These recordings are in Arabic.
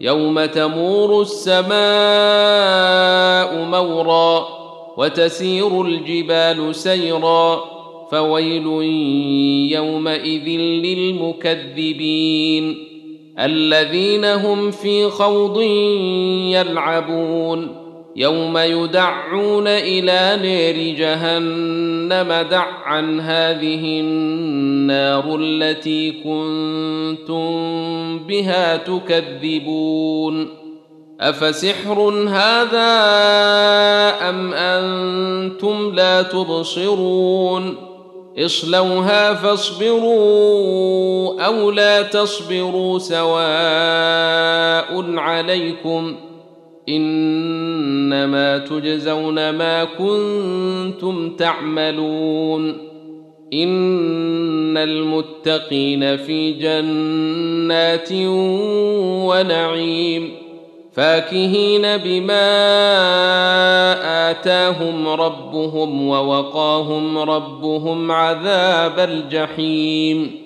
يوم تمور السماء مورا وتسير الجبال سيرا فويل يومئذ للمكذبين الذين هم في خوض يلعبون يوم يدعون إلى نار جهنم دعا هذه النار التي كنتم بها تكذبون أفسحر هذا أم أنتم لا تبصرون اصلوها فاصبروا أو لا تصبروا سواء عليكم إنما تجزون ما كنتم تعملون. إن المتقين في جنات ونعيم. فاكهين بما آتاهم ربهم ووقاهم ربهم عذاب الجحيم.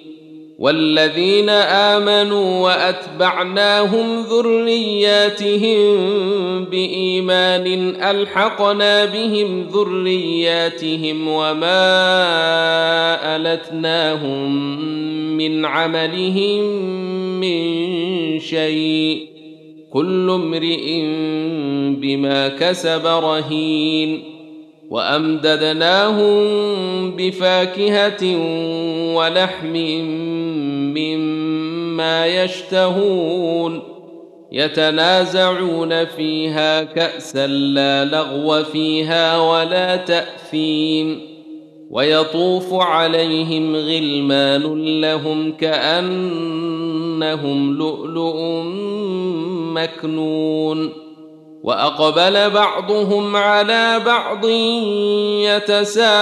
والذين آمنوا وأتبعناهم ذرياتهم بإيمان ألحقنا بهم ذرياتهم وما ألتناهم من عملهم من شيء كل امرئ بما كسب رهين وأمددناهم بفاكهة ولحم مما يشتهون يتنازعون فيها كأسا لا لغو فيها ولا تأثيم ويطوف عليهم غلمان لهم كأنهم لؤلؤ مكنون وأقبل بعضهم على بعض يتساءلون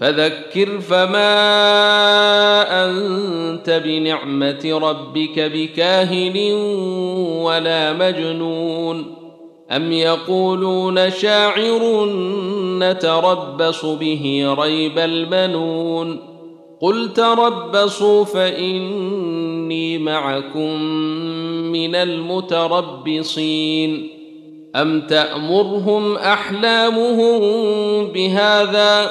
فذكر فما أنت بنعمة ربك بكاهن ولا مجنون أم يقولون شاعر نتربص به ريب المنون قل تربصوا فإني معكم من المتربصين أم تأمرهم أحلامهم بهذا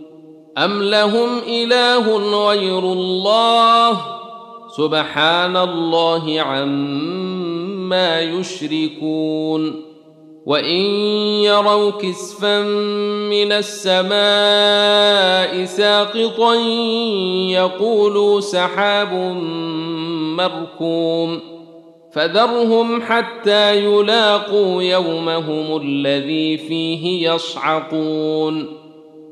ام لهم اله غير الله سبحان الله عما يشركون وان يروا كسفا من السماء ساقطا يقولوا سحاب مركوم فذرهم حتى يلاقوا يومهم الذي فيه يصعقون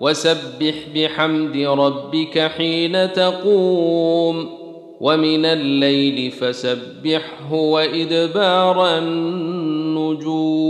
وسبح بحمد ربك حين تقوم ومن الليل فسبحه وإدبار النجوم